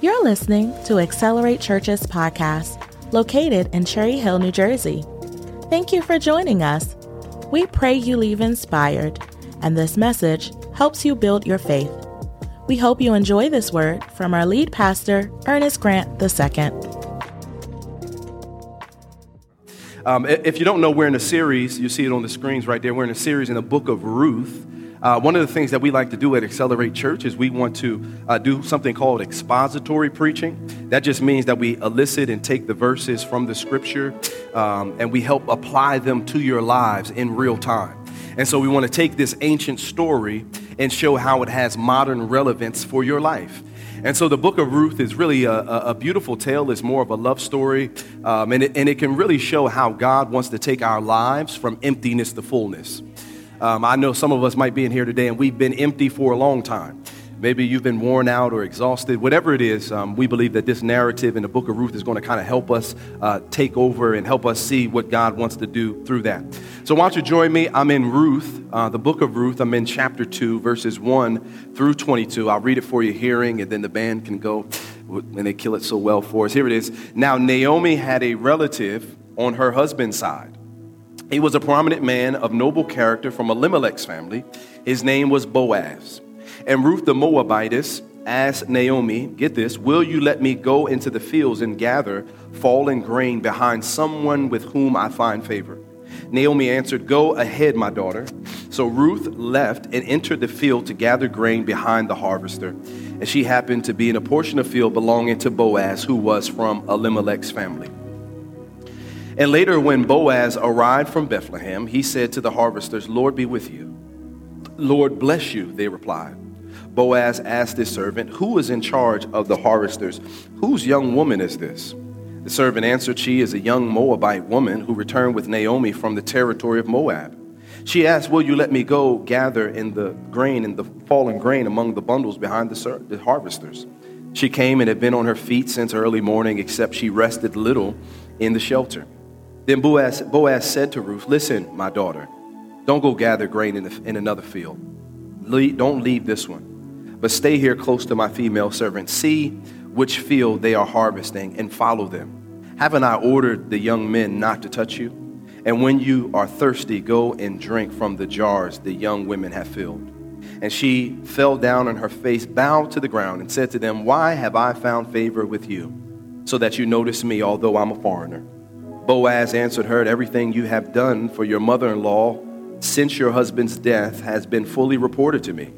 You're listening to Accelerate Church's podcast, located in Cherry Hill, New Jersey. Thank you for joining us. We pray you leave inspired, and this message helps you build your faith. We hope you enjoy this word from our lead pastor, Ernest Grant II. Um, if you don't know, we're in a series, you see it on the screens right there. We're in a series in the book of Ruth. Uh, one of the things that we like to do at Accelerate Church is we want to uh, do something called expository preaching. That just means that we elicit and take the verses from the scripture um, and we help apply them to your lives in real time. And so we want to take this ancient story and show how it has modern relevance for your life. And so the book of Ruth is really a, a beautiful tale. It's more of a love story. Um, and, it, and it can really show how God wants to take our lives from emptiness to fullness. Um, I know some of us might be in here today and we've been empty for a long time. Maybe you've been worn out or exhausted. Whatever it is, um, we believe that this narrative in the book of Ruth is going to kind of help us uh, take over and help us see what God wants to do through that. So, why don't you join me? I'm in Ruth, uh, the book of Ruth. I'm in chapter 2, verses 1 through 22. I'll read it for you hearing, and then the band can go and they kill it so well for us. Here it is. Now, Naomi had a relative on her husband's side. He was a prominent man of noble character from Elimelech's family. His name was Boaz. And Ruth the Moabitess asked Naomi, Get this, will you let me go into the fields and gather fallen grain behind someone with whom I find favor? Naomi answered, Go ahead, my daughter. So Ruth left and entered the field to gather grain behind the harvester. And she happened to be in a portion of field belonging to Boaz, who was from Elimelech's family. And later, when Boaz arrived from Bethlehem, he said to the harvesters, Lord be with you. Lord bless you, they replied. Boaz asked his servant, Who is in charge of the harvesters? Whose young woman is this? The servant answered, She is a young Moabite woman who returned with Naomi from the territory of Moab. She asked, Will you let me go gather in the grain, in the fallen grain among the bundles behind the, the harvesters? She came and had been on her feet since early morning, except she rested little in the shelter. Then Boaz, Boaz said to Ruth, Listen, my daughter, don't go gather grain in, the, in another field. don't leave this one but stay here close to my female servants. See which field they are harvesting and follow them. Haven't I ordered the young men not to touch you? And when you are thirsty, go and drink from the jars the young women have filled. And she fell down on her face, bowed to the ground, and said to them, Why have I found favor with you, so that you notice me, although I'm a foreigner? Boaz answered her, Everything you have done for your mother in law since your husband's death has been fully reported to me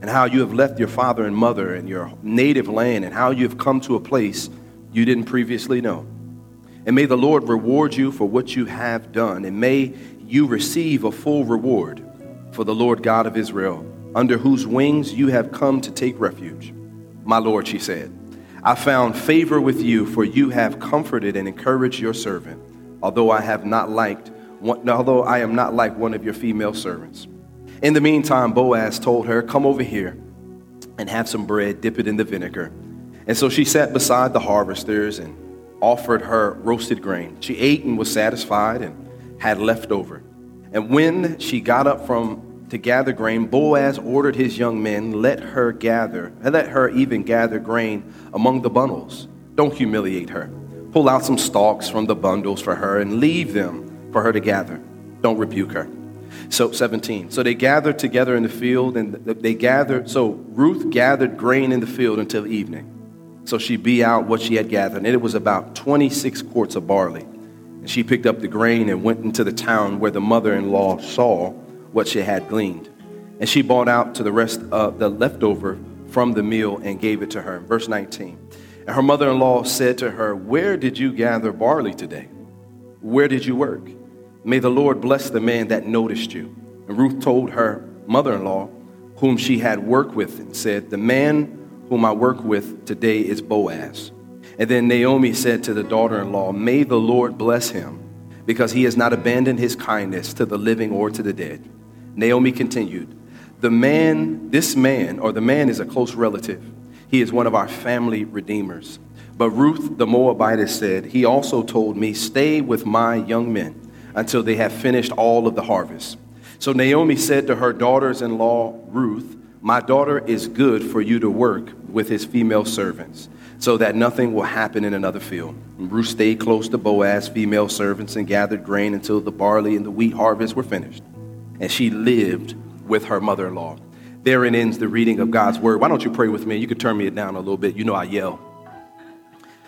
and how you have left your father and mother and your native land and how you have come to a place you didn't previously know. And may the Lord reward you for what you have done, and may you receive a full reward for the Lord God of Israel, under whose wings you have come to take refuge. My Lord, she said, I found favor with you, for you have comforted and encouraged your servant, although I have not liked, although I am not like one of your female servants. In the meantime, Boaz told her, Come over here and have some bread, dip it in the vinegar. And so she sat beside the harvesters and offered her roasted grain. She ate and was satisfied and had leftover. And when she got up from to gather grain, Boaz ordered his young men, let her gather, and let her even gather grain among the bundles. Don't humiliate her. Pull out some stalks from the bundles for her and leave them for her to gather. Don't rebuke her. So 17. So they gathered together in the field, and they gathered. So Ruth gathered grain in the field until evening. So she beat out what she had gathered, and it was about 26 quarts of barley. And she picked up the grain and went into the town where the mother-in-law saw what she had gleaned. And she bought out to the rest of the leftover from the meal and gave it to her. Verse 19. And her mother-in-law said to her, "Where did you gather barley today? Where did you work?" May the Lord bless the man that noticed you. And Ruth told her mother in law, whom she had worked with, and said, The man whom I work with today is Boaz. And then Naomi said to the daughter in law, May the Lord bless him, because he has not abandoned his kindness to the living or to the dead. Naomi continued, The man, this man, or the man is a close relative. He is one of our family redeemers. But Ruth the Moabitess said, He also told me, Stay with my young men until they have finished all of the harvest. So Naomi said to her daughters in law, Ruth, My daughter is good for you to work with his female servants so that nothing will happen in another field. And Ruth stayed close to Boaz, female servants, and gathered grain until the barley and the wheat harvest were finished. And she lived with her mother in law. Therein ends the reading of God's word. Why don't you pray with me? You can turn me down a little bit. You know I yell.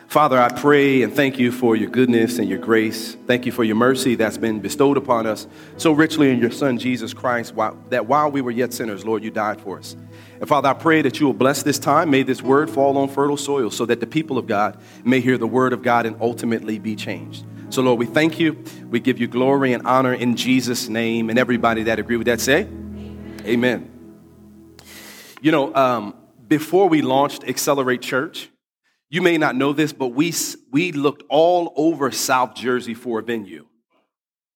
Father, I pray and thank you for your goodness and your grace. Thank you for your mercy that's been bestowed upon us so richly in your Son, Jesus Christ, that while we were yet sinners, Lord, you died for us. And Father, I pray that you will bless this time. May this word fall on fertile soil so that the people of God may hear the word of God and ultimately be changed. So, Lord, we thank you. We give you glory and honor in Jesus' name. And everybody that agree with that say, Amen. Amen. You know, um, before we launched Accelerate Church, you may not know this, but we, we looked all over South Jersey for a venue.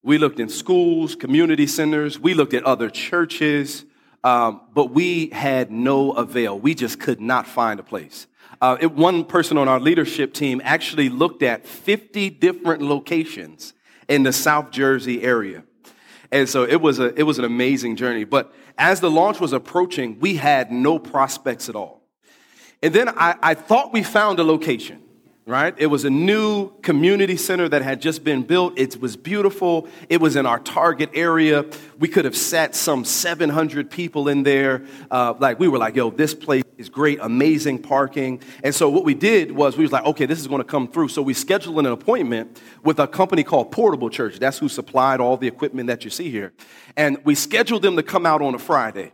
We looked in schools, community centers, we looked at other churches, um, but we had no avail. We just could not find a place. Uh, it, one person on our leadership team actually looked at 50 different locations in the South Jersey area. And so it was, a, it was an amazing journey. But as the launch was approaching, we had no prospects at all. And then I, I thought we found a location, right? It was a new community center that had just been built. It was beautiful. It was in our target area. We could have sat some 700 people in there. Uh, like we were like, yo, this place is great, amazing parking. And so what we did was we was like, okay, this is going to come through. So we scheduled an appointment with a company called Portable Church. That's who supplied all the equipment that you see here. And we scheduled them to come out on a Friday.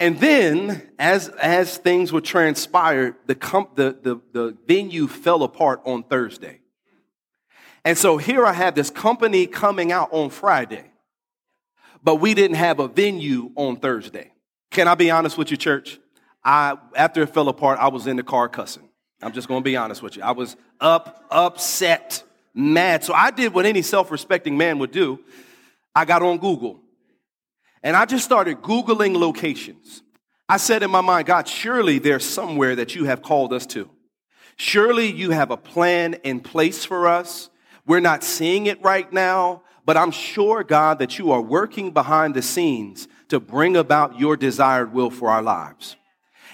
And then, as, as things were transpired, the, comp, the, the, the venue fell apart on Thursday. And so here I had this company coming out on Friday, but we didn't have a venue on Thursday. Can I be honest with you, church? I, after it fell apart, I was in the car cussing. I'm just going to be honest with you. I was up, upset, mad. So I did what any self respecting man would do. I got on Google and I just started Googling locations. I said in my mind, God, surely there's somewhere that you have called us to. Surely you have a plan in place for us. We're not seeing it right now, but I'm sure, God, that you are working behind the scenes to bring about your desired will for our lives.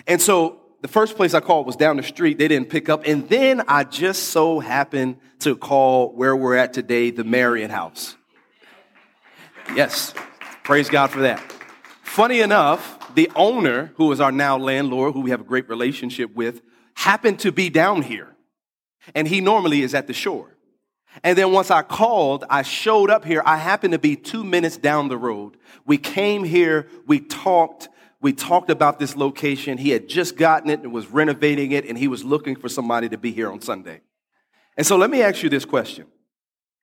And so the first place I called was down the street. They didn't pick up. And then I just so happened to call where we're at today, the Marion House. Yes. Praise God for that. Funny enough, the owner, who is our now landlord, who we have a great relationship with, happened to be down here. And he normally is at the shore. And then once I called, I showed up here. I happened to be two minutes down the road. We came here, we talked, we talked about this location. He had just gotten it and was renovating it, and he was looking for somebody to be here on Sunday. And so let me ask you this question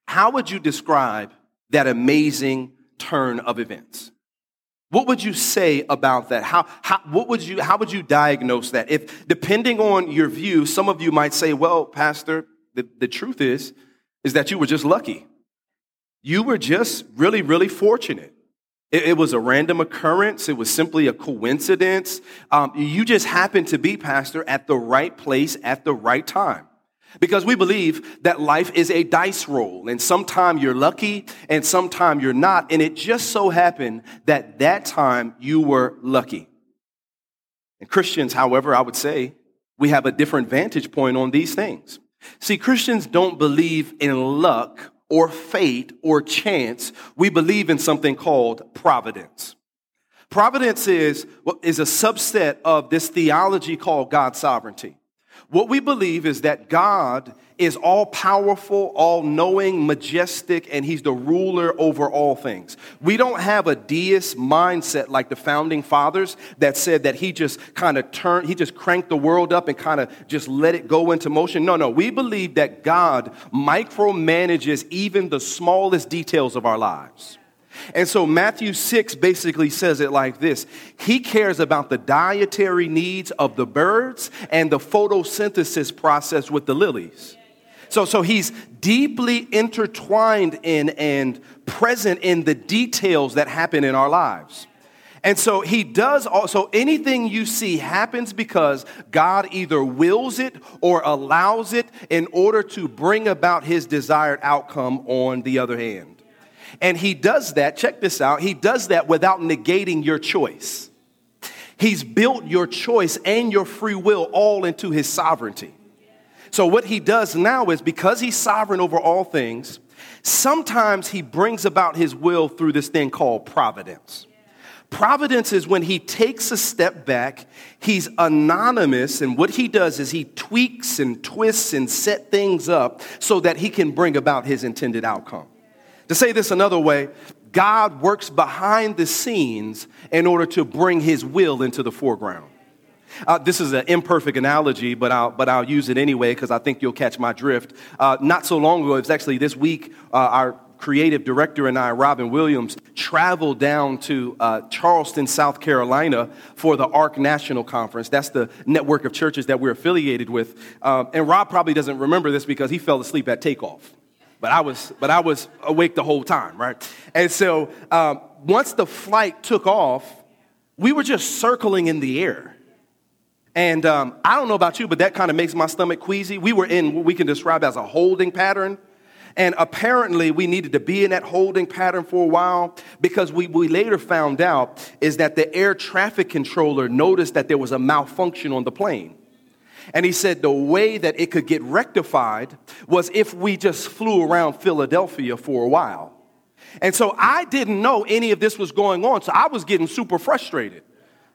How would you describe that amazing turn of events. What would you say about that? How, how, what would you, how would you diagnose that? If, depending on your view, some of you might say, well, Pastor, the, the truth is, is that you were just lucky. You were just really, really fortunate. It, it was a random occurrence. It was simply a coincidence. Um, you just happened to be, Pastor, at the right place at the right time. Because we believe that life is a dice roll, and sometime you're lucky and sometime you're not. And it just so happened that that time you were lucky. And Christians, however, I would say we have a different vantage point on these things. See, Christians don't believe in luck or fate or chance. We believe in something called providence. Providence is, is a subset of this theology called God's sovereignty. What we believe is that God is all powerful, all knowing, majestic, and He's the ruler over all things. We don't have a deist mindset like the founding fathers that said that He just kind of turned, He just cranked the world up and kind of just let it go into motion. No, no. We believe that God micromanages even the smallest details of our lives. And so Matthew 6 basically says it like this He cares about the dietary needs of the birds and the photosynthesis process with the lilies. So, so he's deeply intertwined in and present in the details that happen in our lives. And so he does also anything you see happens because God either wills it or allows it in order to bring about his desired outcome on the other hand. And he does that, check this out, he does that without negating your choice. He's built your choice and your free will all into his sovereignty. So, what he does now is because he's sovereign over all things, sometimes he brings about his will through this thing called providence. Providence is when he takes a step back, he's anonymous, and what he does is he tweaks and twists and set things up so that he can bring about his intended outcome. To say this another way, God works behind the scenes in order to bring his will into the foreground. Uh, this is an imperfect analogy, but I'll, but I'll use it anyway because I think you'll catch my drift. Uh, not so long ago, it was actually this week, uh, our creative director and I, Robin Williams, traveled down to uh, Charleston, South Carolina for the ARC National Conference. That's the network of churches that we're affiliated with. Um, and Rob probably doesn't remember this because he fell asleep at takeoff. But I was, but I was awake the whole time, right? And so um, once the flight took off, we were just circling in the air. And um, I don't know about you, but that kind of makes my stomach queasy. We were in what we can describe as a holding pattern. And apparently, we needed to be in that holding pattern for a while because we, we later found out is that the air traffic controller noticed that there was a malfunction on the plane. And he said the way that it could get rectified was if we just flew around Philadelphia for a while. And so I didn't know any of this was going on, so I was getting super frustrated.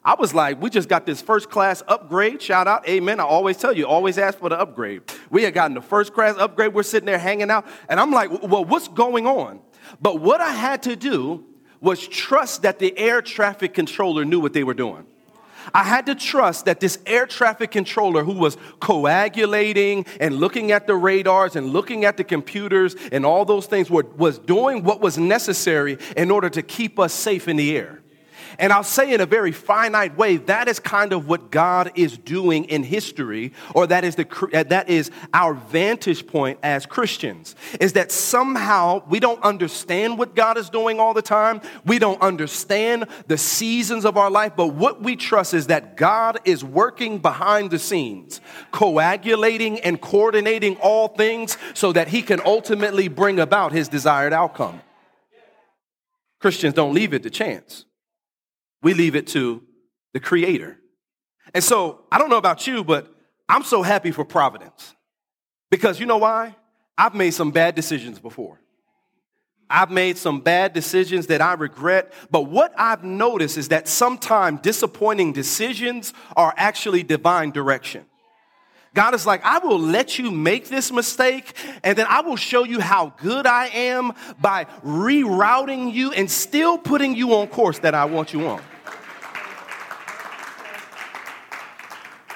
I was like, we just got this first class upgrade. Shout out, amen. I always tell you, always ask for the upgrade. We had gotten the first class upgrade. We're sitting there hanging out. And I'm like, well, what's going on? But what I had to do was trust that the air traffic controller knew what they were doing. I had to trust that this air traffic controller who was coagulating and looking at the radars and looking at the computers and all those things were, was doing what was necessary in order to keep us safe in the air. And I'll say in a very finite way, that is kind of what God is doing in history, or that is, the, uh, that is our vantage point as Christians, is that somehow we don't understand what God is doing all the time. We don't understand the seasons of our life, but what we trust is that God is working behind the scenes, coagulating and coordinating all things so that he can ultimately bring about his desired outcome. Christians don't leave it to chance. We leave it to the Creator. And so, I don't know about you, but I'm so happy for Providence. Because you know why? I've made some bad decisions before. I've made some bad decisions that I regret, but what I've noticed is that sometimes disappointing decisions are actually divine direction. God is like, I will let you make this mistake, and then I will show you how good I am by rerouting you and still putting you on course that I want you on.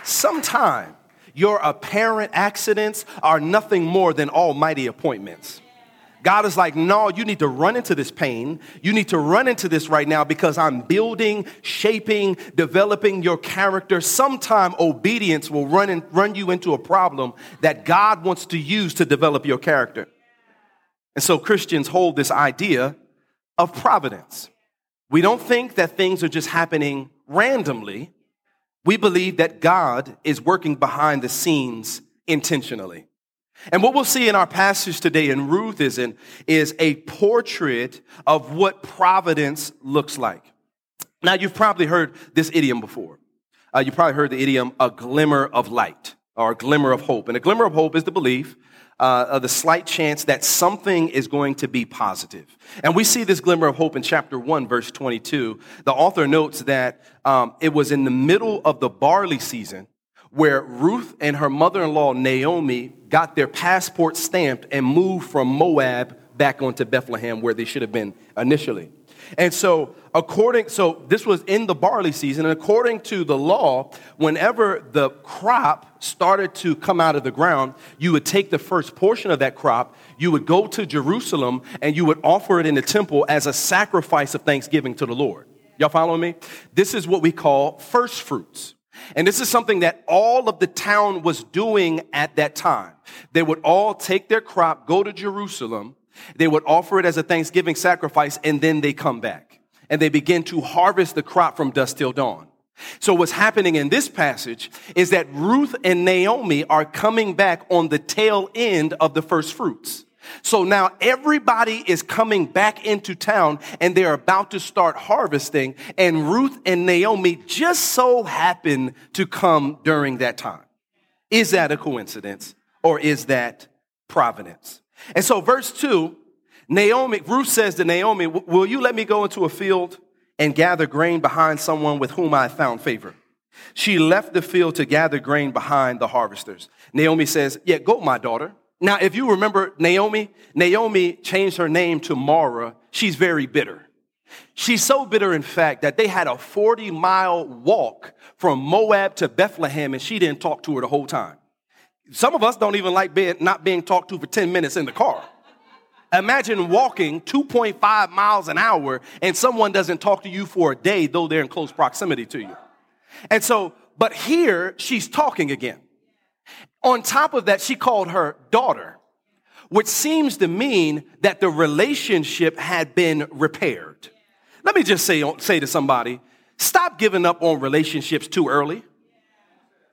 Sometime your apparent accidents are nothing more than almighty appointments. God is like, no, you need to run into this pain. You need to run into this right now because I'm building, shaping, developing your character. Sometime obedience will run, and run you into a problem that God wants to use to develop your character. And so Christians hold this idea of providence. We don't think that things are just happening randomly. We believe that God is working behind the scenes intentionally. And what we'll see in our passage today in Ruth is, in, is a portrait of what providence looks like. Now, you've probably heard this idiom before. Uh, you probably heard the idiom, a glimmer of light or a glimmer of hope. And a glimmer of hope is the belief uh, the slight chance that something is going to be positive. And we see this glimmer of hope in chapter 1, verse 22. The author notes that um, it was in the middle of the barley season where Ruth and her mother in law, Naomi, got their passport stamped and moved from Moab back onto Bethlehem, where they should have been initially. And so, according, so this was in the barley season, and according to the law, whenever the crop started to come out of the ground, you would take the first portion of that crop, you would go to Jerusalem, and you would offer it in the temple as a sacrifice of thanksgiving to the Lord. Y'all following me? This is what we call first fruits. And this is something that all of the town was doing at that time. They would all take their crop, go to Jerusalem, they would offer it as a thanksgiving sacrifice, and then they come back. And they begin to harvest the crop from dusk till dawn. So what's happening in this passage is that Ruth and Naomi are coming back on the tail end of the first fruits. So now everybody is coming back into town and they're about to start harvesting. And Ruth and Naomi just so happen to come during that time. Is that a coincidence or is that providence? And so, verse 2, Naomi, Ruth says to Naomi, Will you let me go into a field and gather grain behind someone with whom I found favor? She left the field to gather grain behind the harvesters. Naomi says, Yeah, go, my daughter. Now, if you remember Naomi, Naomi changed her name to Mara. She's very bitter. She's so bitter, in fact, that they had a 40 mile walk from Moab to Bethlehem and she didn't talk to her the whole time. Some of us don't even like being, not being talked to for 10 minutes in the car. Imagine walking 2.5 miles an hour and someone doesn't talk to you for a day, though they're in close proximity to you. And so, but here she's talking again. On top of that, she called her daughter, which seems to mean that the relationship had been repaired. Let me just say, say to somebody, stop giving up on relationships too early.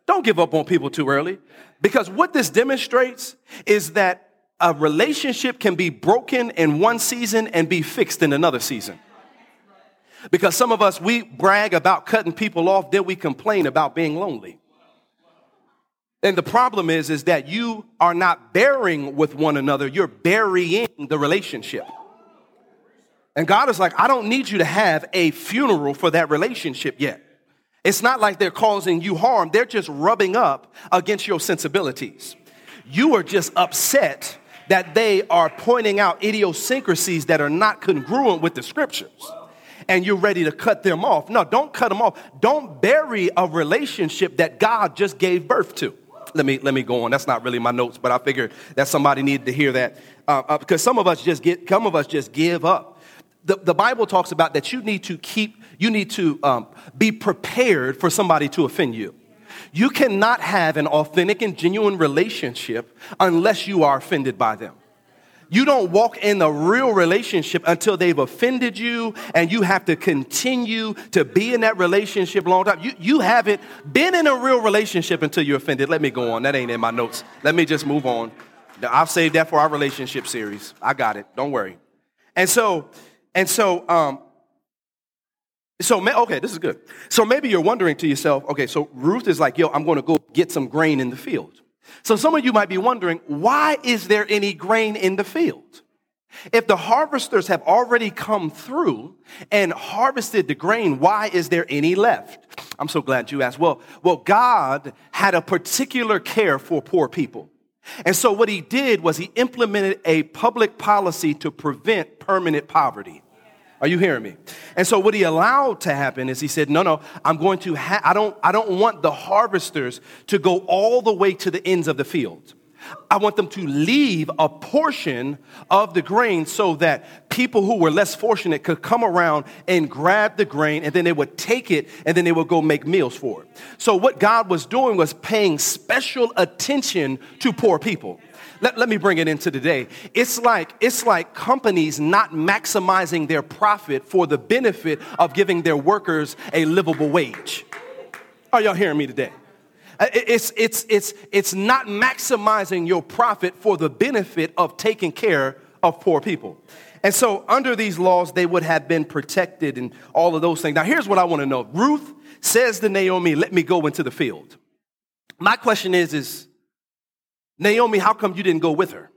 Don't give up on people too early. Because what this demonstrates is that a relationship can be broken in one season and be fixed in another season. Because some of us, we brag about cutting people off, then we complain about being lonely. And the problem is, is that you are not bearing with one another, you're burying the relationship. And God is like, I don't need you to have a funeral for that relationship yet. It's not like they're causing you harm, they're just rubbing up against your sensibilities. You are just upset that they are pointing out idiosyncrasies that are not congruent with the scriptures and you're ready to cut them off. No, don't cut them off. Don't bury a relationship that God just gave birth to. Let me let me go on. That's not really my notes, but I figured that somebody needed to hear that uh, uh, because some of us just get some of us just give up. The, the Bible talks about that you need to keep you need to um, be prepared for somebody to offend you. You cannot have an authentic and genuine relationship unless you are offended by them. You don't walk in a real relationship until they've offended you and you have to continue to be in that relationship long time. You, you haven't been in a real relationship until you're offended. Let me go on. That ain't in my notes. Let me just move on. I've saved that for our relationship series. I got it. Don't worry. And so, and so, um, so, okay, this is good. So maybe you're wondering to yourself, okay, so Ruth is like, yo, I'm going to go get some grain in the field. So some of you might be wondering, why is there any grain in the field? If the harvesters have already come through and harvested the grain, why is there any left? I'm so glad you asked. Well, well, God had a particular care for poor people. And so what he did was he implemented a public policy to prevent permanent poverty. Are you hearing me? And so what he allowed to happen is he said, "No, no, I'm going to ha- I don't I don't want the harvesters to go all the way to the ends of the field. I want them to leave a portion of the grain so that people who were less fortunate could come around and grab the grain and then they would take it and then they would go make meals for it. So, what God was doing was paying special attention to poor people. Let, let me bring it into today. It's like, it's like companies not maximizing their profit for the benefit of giving their workers a livable wage. Are y'all hearing me today? Uh, it's, it's, it's, it's not maximizing your profit for the benefit of taking care of poor people. And so, under these laws, they would have been protected and all of those things. Now, here's what I want to know Ruth says to Naomi, Let me go into the field. My question is, is Naomi, how come you didn't go with her?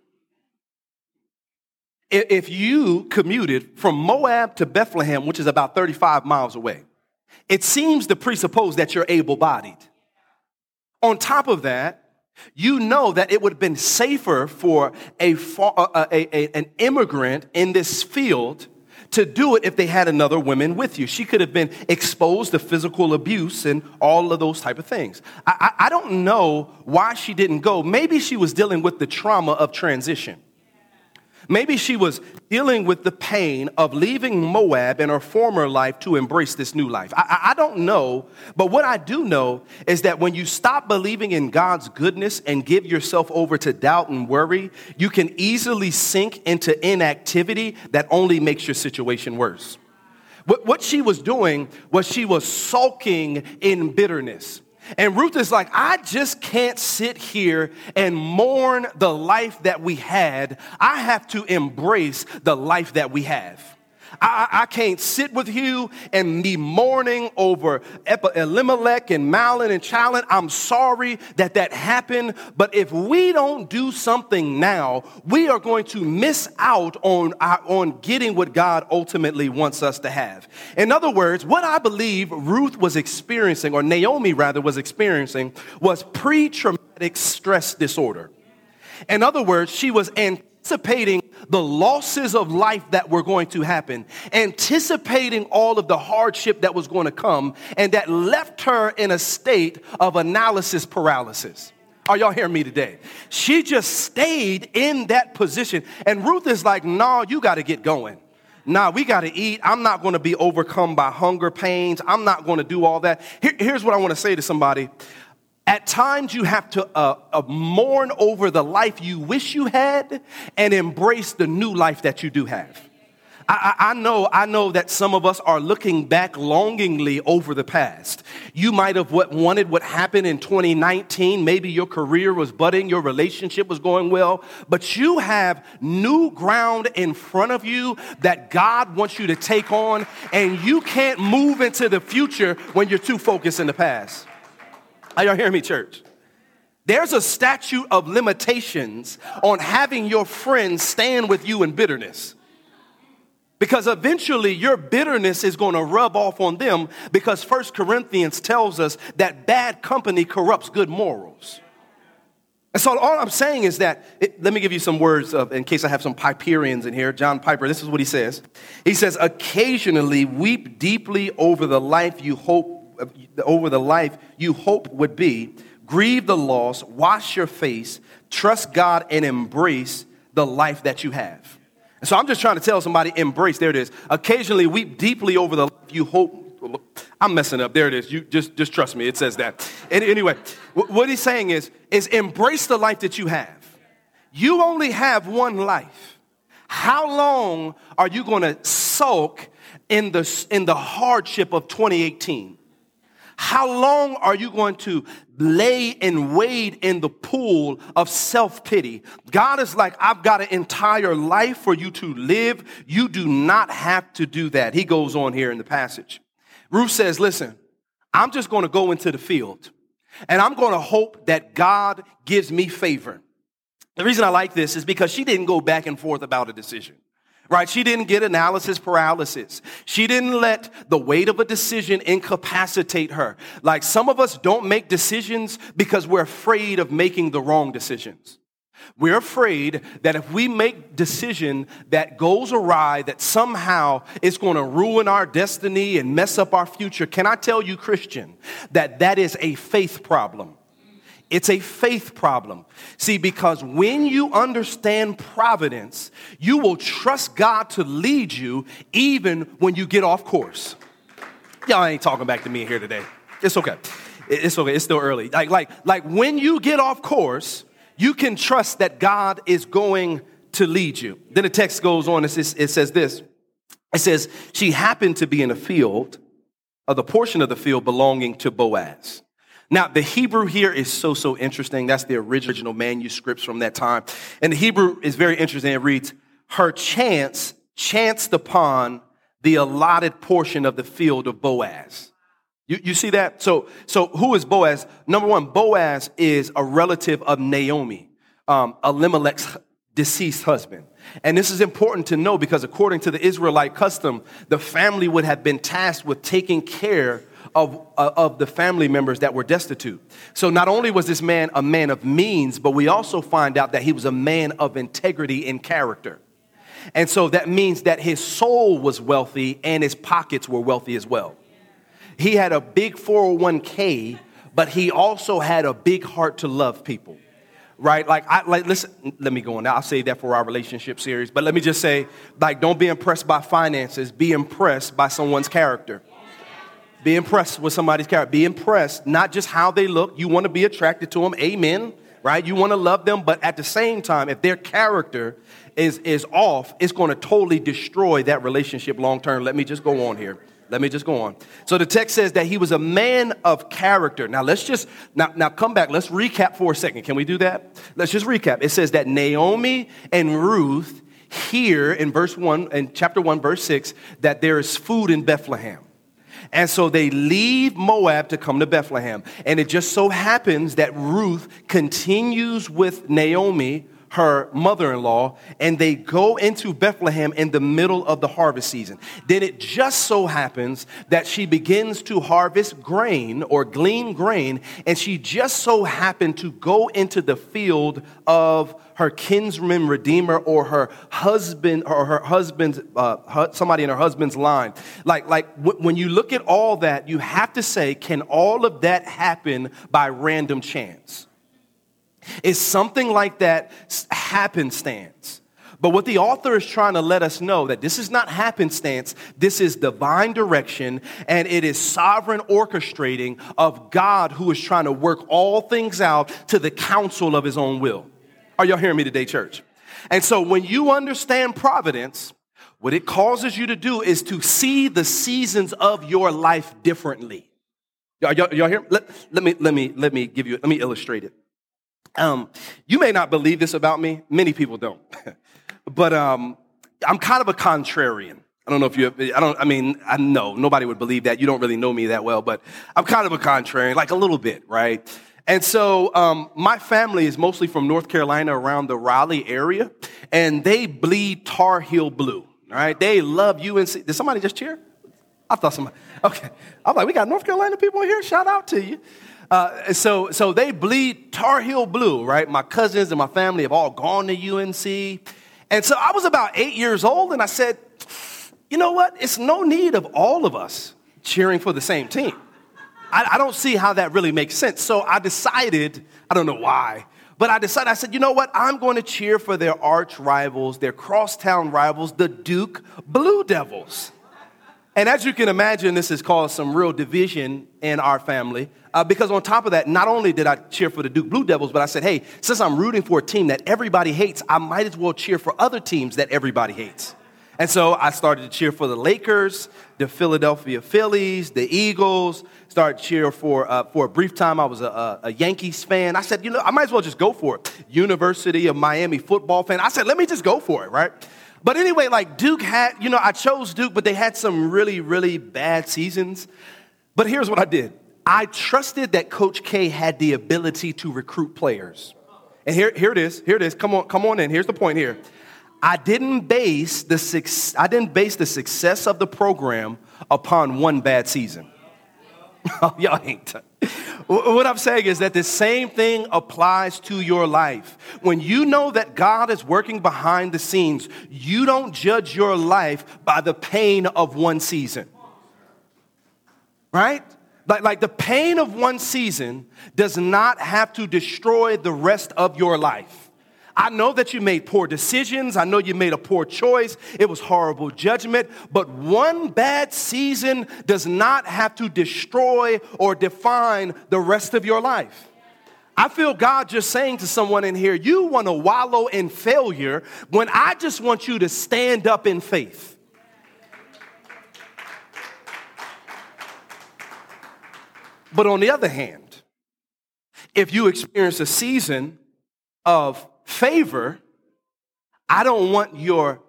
If you commuted from Moab to Bethlehem, which is about 35 miles away, it seems to presuppose that you're able bodied. On top of that, you know that it would have been safer for a, a, a, an immigrant in this field to do it if they had another woman with you. She could have been exposed to physical abuse and all of those type of things. I, I, I don't know why she didn't go. Maybe she was dealing with the trauma of transition. Maybe she was dealing with the pain of leaving Moab and her former life to embrace this new life. I, I, don't know, but what I do know is that when you stop believing in God's goodness and give yourself over to doubt and worry, you can easily sink into inactivity that only makes your situation worse. What, what she was doing was she was sulking in bitterness. And Ruth is like, I just can't sit here and mourn the life that we had. I have to embrace the life that we have. I, I, can't sit with you and be mourning over Elimelech and Mahlon and Chilion. I'm sorry that that happened, but if we don't do something now, we are going to miss out on, our, on getting what God ultimately wants us to have. In other words, what I believe Ruth was experiencing, or Naomi rather was experiencing, was pre traumatic stress disorder. In other words, she was anticipating the losses of life that were going to happen, anticipating all of the hardship that was going to come, and that left her in a state of analysis paralysis. Are y'all hearing me today? She just stayed in that position. And Ruth is like, nah, you got to get going. Nah, we got to eat. I'm not going to be overcome by hunger pains. I'm not going to do all that. Here, here's what I want to say to somebody at times, you have to uh, uh, mourn over the life you wish you had and embrace the new life that you do have. I, I, know, I know that some of us are looking back longingly over the past. You might have what wanted what happened in 2019. Maybe your career was budding, your relationship was going well, but you have new ground in front of you that God wants you to take on, and you can't move into the future when you're too focused in the past. Are y'all hearing me, church? There's a statute of limitations on having your friends stand with you in bitterness. Because eventually your bitterness is going to rub off on them because First Corinthians tells us that bad company corrupts good morals. And so all I'm saying is that, it, let me give you some words of, in case I have some Piperians in here. John Piper, this is what he says. He says, occasionally weep deeply over the life you hope over the life you hope would be, grieve the loss, wash your face, trust God, and embrace the life that you have. And so I'm just trying to tell somebody, embrace, there it is. Occasionally weep deeply over the life you hope. I'm messing up. There it is. You just, just trust me. It says that. And anyway, what he's saying is, is embrace the life that you have. You only have one life. How long are you going to sulk in the, in the hardship of 2018? How long are you going to lay and wade in the pool of self pity? God is like, I've got an entire life for you to live. You do not have to do that. He goes on here in the passage. Ruth says, Listen, I'm just going to go into the field and I'm going to hope that God gives me favor. The reason I like this is because she didn't go back and forth about a decision right? She didn't get analysis paralysis. She didn't let the weight of a decision incapacitate her. Like some of us don't make decisions because we're afraid of making the wrong decisions. We're afraid that if we make decision that goes awry, that somehow it's going to ruin our destiny and mess up our future. Can I tell you, Christian, that that is a faith problem? It's a faith problem. See, because when you understand providence, you will trust God to lead you even when you get off course. Y'all ain't talking back to me here today. It's okay. It's okay. It's still early. Like, like, like when you get off course, you can trust that God is going to lead you. Then the text goes on. It says, it says this. It says, she happened to be in a field, of the portion of the field belonging to Boaz. Now, the Hebrew here is so, so interesting. That's the original manuscripts from that time. And the Hebrew is very interesting. It reads, Her chance chanced upon the allotted portion of the field of Boaz. You, you see that? So, so who is Boaz? Number one, Boaz is a relative of Naomi, um, Elimelech's deceased husband. And this is important to know because according to the Israelite custom, the family would have been tasked with taking care of, uh, of the family members that were destitute. So not only was this man a man of means, but we also find out that he was a man of integrity and character. And so that means that his soul was wealthy and his pockets were wealthy as well. He had a big 401k, but he also had a big heart to love people. Right? Like, I, like, listen, let me go on. I'll say that for our relationship series, but let me just say, like, don't be impressed by finances, be impressed by someone's character. Be impressed with somebody's character. Be impressed, not just how they look. You want to be attracted to them. Amen. Right? You want to love them, but at the same time, if their character is, is off, it's going to totally destroy that relationship long term. Let me just go on here. Let me just go on. So the text says that he was a man of character. Now let's just now, now come back. Let's recap for a second. Can we do that? Let's just recap. It says that Naomi and Ruth hear in verse 1 in chapter 1 verse 6 that there is food in Bethlehem. And so they leave Moab to come to Bethlehem. And it just so happens that Ruth continues with Naomi her mother in law, and they go into Bethlehem in the middle of the harvest season. Then it just so happens that she begins to harvest grain or glean grain, and she just so happened to go into the field of her kinsman redeemer or her husband or her husband's uh, somebody in her husband's line like like w- when you look at all that you have to say can all of that happen by random chance is something like that happenstance. But what the author is trying to let us know that this is not happenstance, this is divine direction, and it is sovereign orchestrating of God who is trying to work all things out to the counsel of his own will. Are y'all hearing me today, church? And so when you understand providence, what it causes you to do is to see the seasons of your life differently. Y'all, y'all, y'all hear? Let, let, me, let, me, let me give you, let me illustrate it. Um, you may not believe this about me. Many people don't. but um, I'm kind of a contrarian. I don't know if you, have, I don't, I mean, I know nobody would believe that. You don't really know me that well, but I'm kind of a contrarian, like a little bit, right? And so um, my family is mostly from North Carolina around the Raleigh area, and they bleed Tar Heel blue, all right? They love UNC. Did somebody just cheer? I thought somebody, okay. I'm like, we got North Carolina people in here. Shout out to you. Uh, so, so they bleed Tar Heel blue, right? My cousins and my family have all gone to UNC. And so I was about eight years old and I said, you know what? It's no need of all of us cheering for the same team. I, I don't see how that really makes sense. So I decided, I don't know why, but I decided, I said, you know what? I'm going to cheer for their arch rivals, their crosstown rivals, the Duke Blue Devils. And as you can imagine, this has caused some real division in our family. Uh, because on top of that, not only did I cheer for the Duke Blue Devils, but I said, hey, since I'm rooting for a team that everybody hates, I might as well cheer for other teams that everybody hates. And so I started to cheer for the Lakers, the Philadelphia Phillies, the Eagles. Started cheer for uh, for a brief time. I was a, a, Yankees fan. I said, you know, I might as well just go for it. University of Miami football fan. I said, let me just go for it, right? But anyway, like Duke had, you know, I chose Duke, but they had some really, really bad seasons. But here's what I did I trusted that Coach K had the ability to recruit players. And here, here it is. Here it is. Come on, come on in. Here's the point here. I didn't base the I didn't base the success of the program upon one bad season. Oh, y'all ain't. What I'm saying is that the same thing applies to your life. When you know that God is working behind the scenes, you don't judge your life by the pain of one season. Right? Like, like the pain of one season does not have to destroy the rest of your life. I know that you made poor decisions. I know you made a poor choice. It was horrible judgment. But one bad season does not have to destroy or define the rest of your life. I feel God just saying to someone in here, you want to wallow in failure when I just want you to stand up in faith. But on the other hand, if you experience a season of favor, I don't want your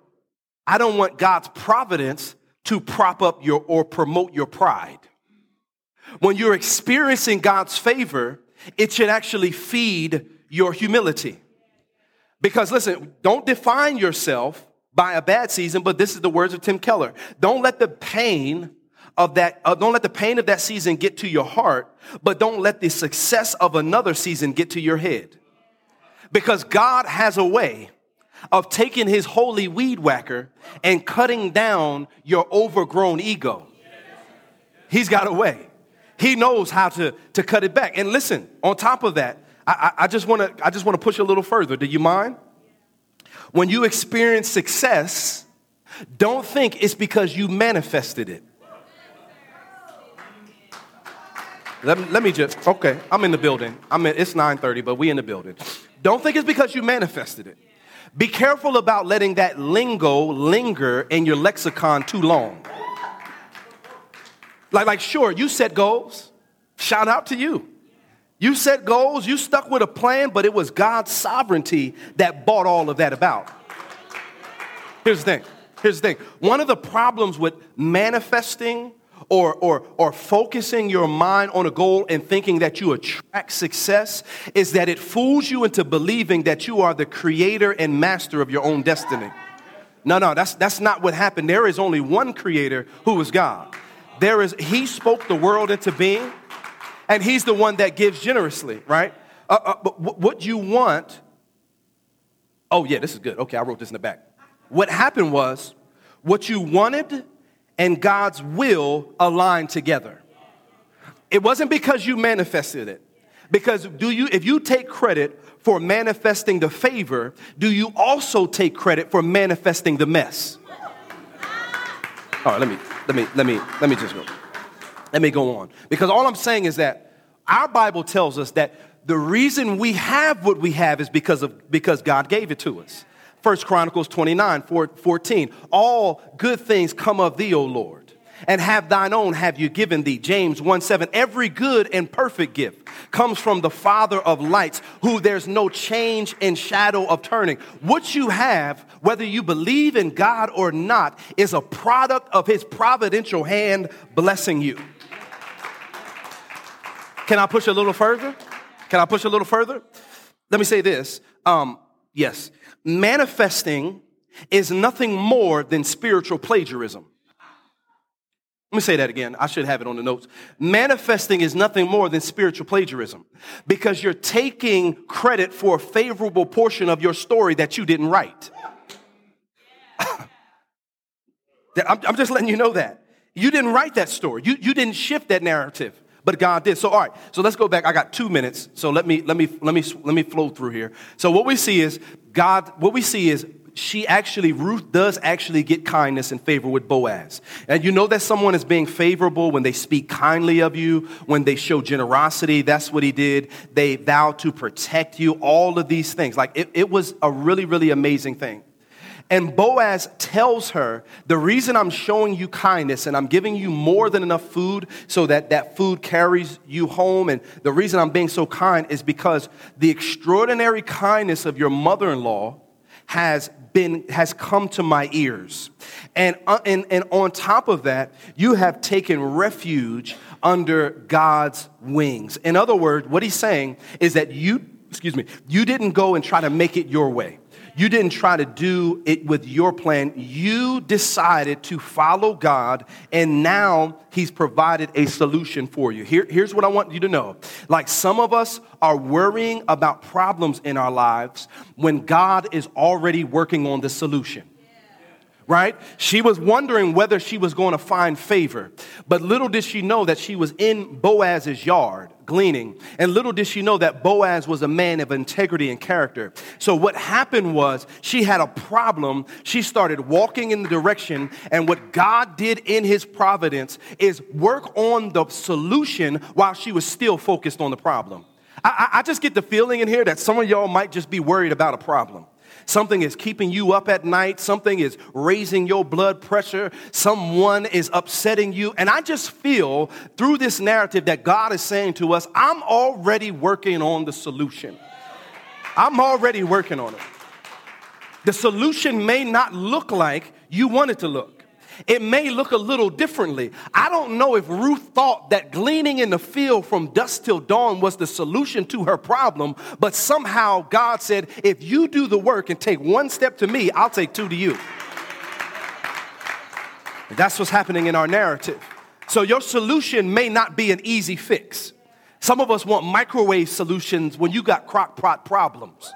I don't want God's providence to prop up your or promote your pride. When you're experiencing God's favor, it should actually feed your humility. Because listen, don't define yourself by a bad season, but this is the words of Tim Keller. Don't let the pain of that, uh, don't let the pain of that season get to your heart, but don't let the success of another season get to your head. Because God has a way of taking his holy weed whacker and cutting down your overgrown ego. He's got a way. He knows how to, to cut it back. And listen, on top of that, I, I, just want to I just want to push a little further. Do you mind? When you experience success, don't think it's because you manifested it. Let, let me just, okay, I'm in the building. I'm in, it's 9.30, but we in the building. Don't think it's because you manifested it. Be careful about letting that lingo linger in your lexicon too long. Like, like, sure, you set goals. Shout out to you. You set goals, you stuck with a plan, but it was God's sovereignty that brought all of that about. Here's the thing. Here's the thing. One of the problems with manifesting or, or, or focusing your mind on a goal and thinking that you attract success is that it fools you into believing that you are the creator and master of your own destiny. No, no, that's, that's not what happened. There is only one creator who is God. There is, he spoke the world into being, and he's the one that gives generously, right? Uh, uh, but w- what you want, oh, yeah, this is good. Okay, I wrote this in the back. What happened was, what you wanted and God's will aligned together. It wasn't because you manifested it. Because do you if you take credit for manifesting the favor, do you also take credit for manifesting the mess? All right, let me let me let me let me just go. Let me go on. Because all I'm saying is that our Bible tells us that the reason we have what we have is because of because God gave it to us. First Chronicles 29, 14. All good things come of thee, O Lord, and have thine own have you given thee. James 1 7. Every good and perfect gift comes from the Father of lights, who there's no change in shadow of turning. What you have, whether you believe in God or not, is a product of his providential hand blessing you. Can I push a little further? Can I push a little further? Let me say this. Um, yes, manifesting is nothing more than spiritual plagiarism. Let me say that again. I should have it on the notes. Manifesting is nothing more than spiritual plagiarism because you're taking credit for a favorable portion of your story that you didn't write. I'm, just letting you know that. You didn't write that story. You, you didn't shift that narrative but God did. So all right, so let's go back. I got two minutes, so let me let me let me let me flow through here. So what we see is God. What we see is she actually Ruth does actually get kindness and favor with Boaz. And you know that someone is being favorable when they speak kindly of you, when they show generosity. That's what he did. They vow to protect you. All of these things. Like it, it was a really really amazing thing. And Boaz tells her, The reason I'm showing you kindness and I'm giving you more than enough food so that that food carries you home, and the reason I'm being so kind is because the extraordinary kindness of your mother in law has been has come to my ears. And, uh, and and on top of that you have taken refuge under god's wings. In other words what he's saying is that you excuse me you didn't go and try to make it your way you didn't try to do it with your plan. You decided to follow God, and now He's provided a solution for you. Here, here's what I want you to know. Like some of us are worrying about problems in our lives when God is already working on the solution right? She was wondering whether she was going to find favor. But little did she know that she was in Boaz's yard gleaning. And little did she know that Boaz was a man of integrity and character. So what happened was she had a problem. She started walking in the direction. And what God did in his providence is work on the solution while she was still focused on the problem. I, I just get the feeling in here that some of y'all might just be worried about a problem. Something is keeping you up at night. Something is raising your blood pressure. Someone is upsetting you. And I just feel through this narrative that God is saying to us, I'm already working on the solution. I'm already working on it. The solution may not look like you want it to look it may look a little differently. I don't know if Ruth thought that gleaning in the field from dusk till dawn was the solution to her problem, but somehow God said, if you do the work and take one step to me, I'll take two to you. That's what's happening in our narrative. So your solution may not be an easy fix. Some of us want microwave solutions when you got crock pot problems.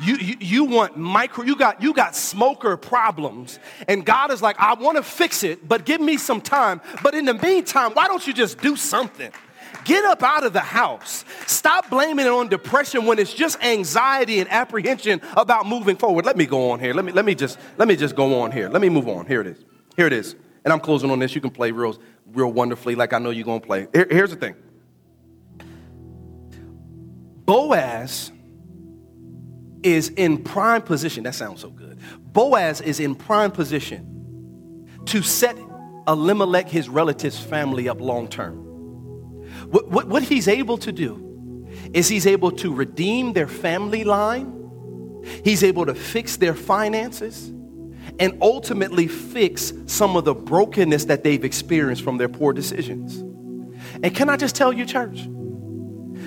You, you, you, want micro, you got, you got smoker problems. And God is like, I want to fix it, but give me some time. But in the meantime, why don't you just do something? Get up out of the house. Stop blaming it on depression when it's just anxiety and apprehension about moving forward. Let me go on here. Let me, let me just, let me just go on here. Let me move on. Here it is. Here it is. And I'm closing on this. You can play real, real wonderfully like I know you're to play. Here, here's the thing. Boaz is in prime position. That sounds so good. Boaz is in prime position to set Elimelech, his relatives' family up long term. What, what, what he's able to do is he's able to redeem their family line, he's able to fix their finances, and ultimately fix some of the brokenness that they've experienced from their poor decisions. And can I just tell you, church,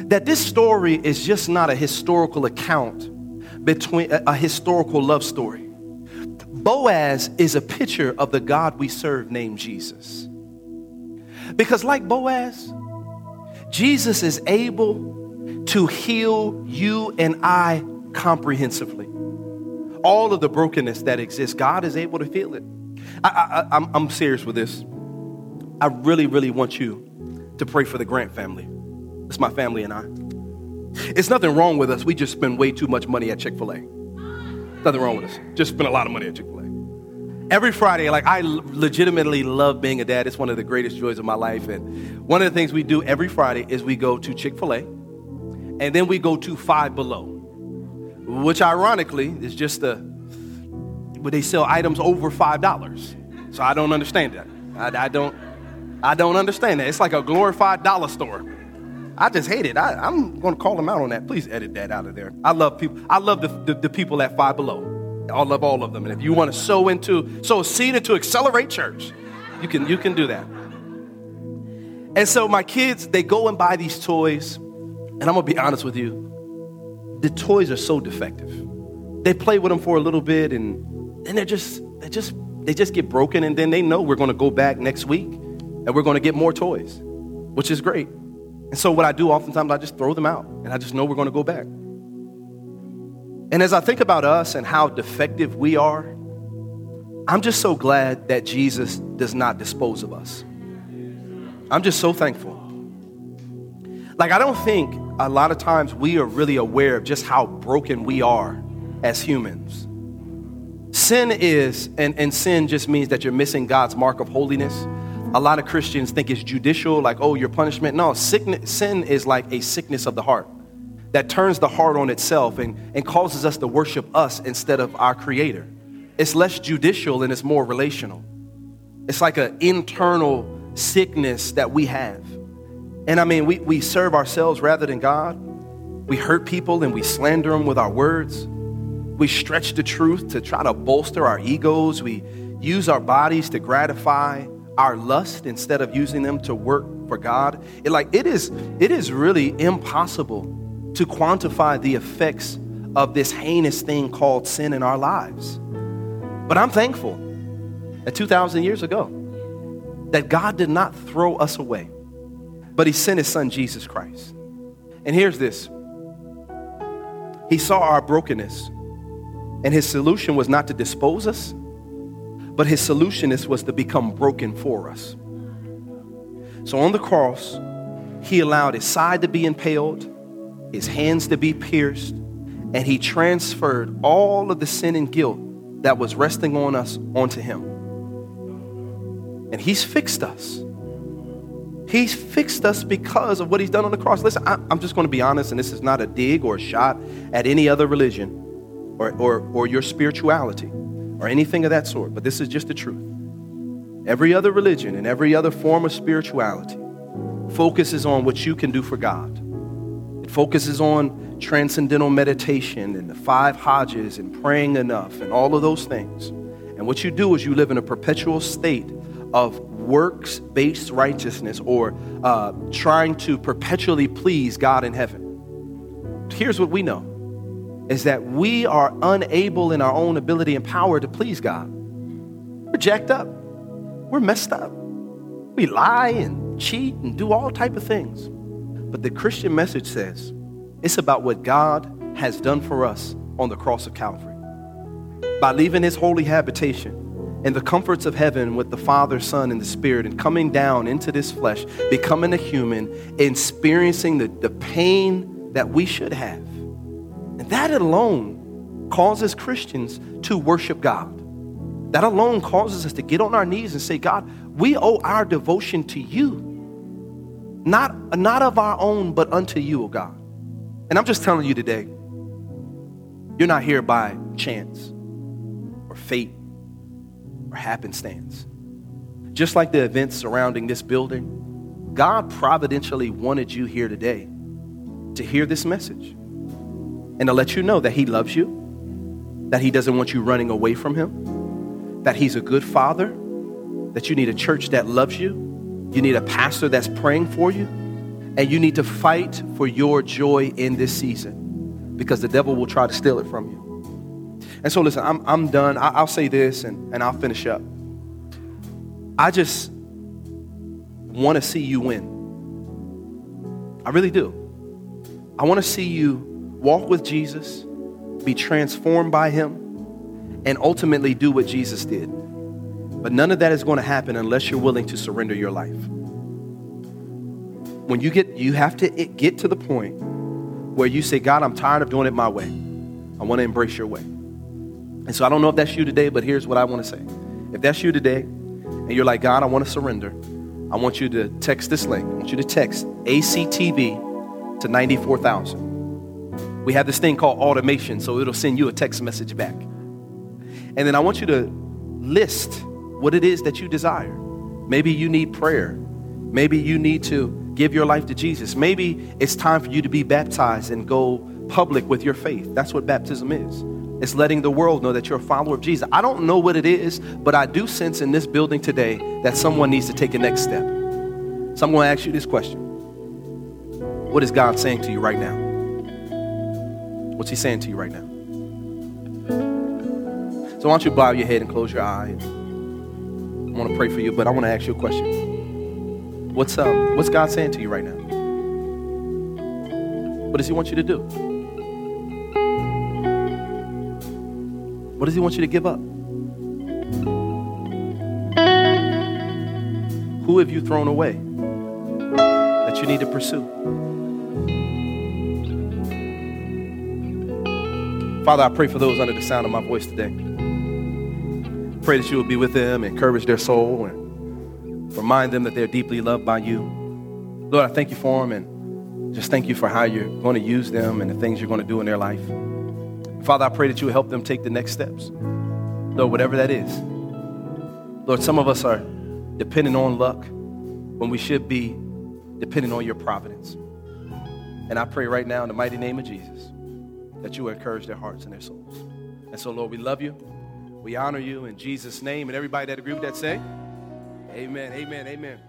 that this story is just not a historical account between a, a historical love story. Boaz is a picture of the God we serve named Jesus. Because, like Boaz, Jesus is able to heal you and I comprehensively. All of the brokenness that exists, God is able to feel it. I, I'm serious with this. I really, really want you to pray for the Grant family. It's my family and I. It's nothing wrong with us. We just spend way too much money at Chick fil A. Nothing wrong with us. Just spend a lot of money at Chick fil A. Every Friday, like I legitimately love being a dad. It's one of the greatest joys of my life. And one of the things we do every Friday is we go to Chick fil A and then we go to Five Below, which ironically is just a, but they sell items over $5. So I don't understand that. I, I don't, I don't understand that. It's like a glorified dollar store. I just hate it. I, am going to call them out on that. Please edit that out of there. I love people. I love the, the, the people at Five Below. I love all of them. And if you want to sow into, sow a seed into Accelerate Church, you can, you can do that. And so my kids, they go and buy these toys. And I'm going to be honest with you. The toys are so defective. They play with them for a little bit and then they're just, they just, they just get broken. And then they know we're going to go back next week and we're going to get more toys, which is great. And so, what I do oftentimes, I just throw them out and I just know we're going to go back. And as I think about us and how defective we are, I'm just so glad that Jesus does not dispose of us. I'm just so thankful. Like, I don't think a lot of times we are really aware of just how broken we are as humans. Sin is, and, and sin just means that you're missing God's mark of holiness a lot of Christians think it's judicial, like, oh, your punishment. No, sickness, sin is like a sickness of the heart that turns the heart on itself and, and causes us to worship us instead of our Creator. It's less judicial and it's more relational. It's like an internal sickness that we have. And I mean, we, we serve ourselves rather than God. We hurt people and we slander them with our words. We stretch the truth to try to bolster our egos. We use our bodies to gratify our lust instead of using them to work for God. It, like it is, it is really impossible to quantify the effects of this heinous thing called sin in our lives. But I'm thankful that 2,000 years ago, that God did not throw us away, but He sent His Son, Jesus Christ. And here's this He saw our brokenness, and His solution was not to dispose us, but his solution is, was to become broken for us. So on the cross, he allowed his side to be impaled, his hands to be pierced, and he transferred all of the sin and guilt that was resting on us onto him. And he's fixed us. He's fixed us because of what he's done on the cross. Listen, I'm just going to be honest, and this is not a dig or a shot at any other religion or, or, or your spirituality or anything of that sort, but this is just the truth. Every other religion and every other form of spirituality focuses on what you can do for God. It focuses on transcendental meditation and the five Hajjs and praying enough and all of those things. And what you do is you live in a perpetual state of works based righteousness or uh, trying to perpetually please God in heaven. Here's what we know is that we are unable in our own ability and power to please God. We're jacked up. We're messed up. We lie and cheat and do all type of things. But the Christian message says it's about what God has done for us on the cross of Calvary. By leaving his holy habitation in the comforts of heaven with the Father, Son, and the Spirit, and coming down into this flesh, becoming a human, experiencing the, the pain that we should have and that alone causes Christians to worship God. That alone causes us to get on our knees and say, God, we owe our devotion to you. Not, not of our own, but unto you, O God. And I'm just telling you today, you're not here by chance or fate or happenstance. just like the events surrounding this building, God providentially wanted you here today to hear this message and to let you know that He loves you, that He doesn't want you running away from Him, that He's a good Father, that you need a church that loves you, you need a pastor that's praying for you, and you need to fight for your joy in this season because the devil will try to steal it from you. And so, listen, I'm, I'm done. I, will say this and, and I'll finish up. I just want to see you win. I really do. I want to see you walk with Jesus, be transformed by him, and ultimately do what Jesus did. But none of that is going to happen unless you're willing to surrender your life when you get, you have to get to the point where you say, God, I'm tired of doing it my way. I want to embrace your way. And so I don't know if that's you today, but here's what I want to say. If that's you today, and you're like, God, I want to surrender, I want you to text this link. I want you to text ACTV to 94,000. We have this thing called automation, so it'll send you a text message back. And then I want you to list what it is that you desire. Maybe you need prayer. Maybe you need to give your life to Jesus. Maybe it's time for you to be baptized and go public with your faith. That's what baptism is. It's letting the world know that you're a follower of Jesus. I don't know what it is, but I do sense in this building today that someone needs to take a next step. So I'm going to ask you this question What is God saying to you right now? What's He saying to you right now? So why don't you bow your head and close your eyes? I want to pray for you, but I want to ask you a question. What's um what's God saying to you right now? What does he want you to do? What does he want you to give up? Who have you thrown away that you need to pursue? Father, I pray for those under the sound of my voice today. Pray that you will be with them, encourage their soul, and Remind them that they're deeply loved by you. Lord, I thank you for them and just thank you for how you're going to use them and the things you're going to do in their life. Father, I pray that you will help them take the next steps. Lord, whatever that is. Lord, some of us are dependent on luck when we should be dependent on your providence. And I pray right now in the mighty name of Jesus that you encourage their hearts and their souls. And so, Lord, we love you. We honor you in Jesus' name. And everybody that agree with that say, Amen. Amen. Amen.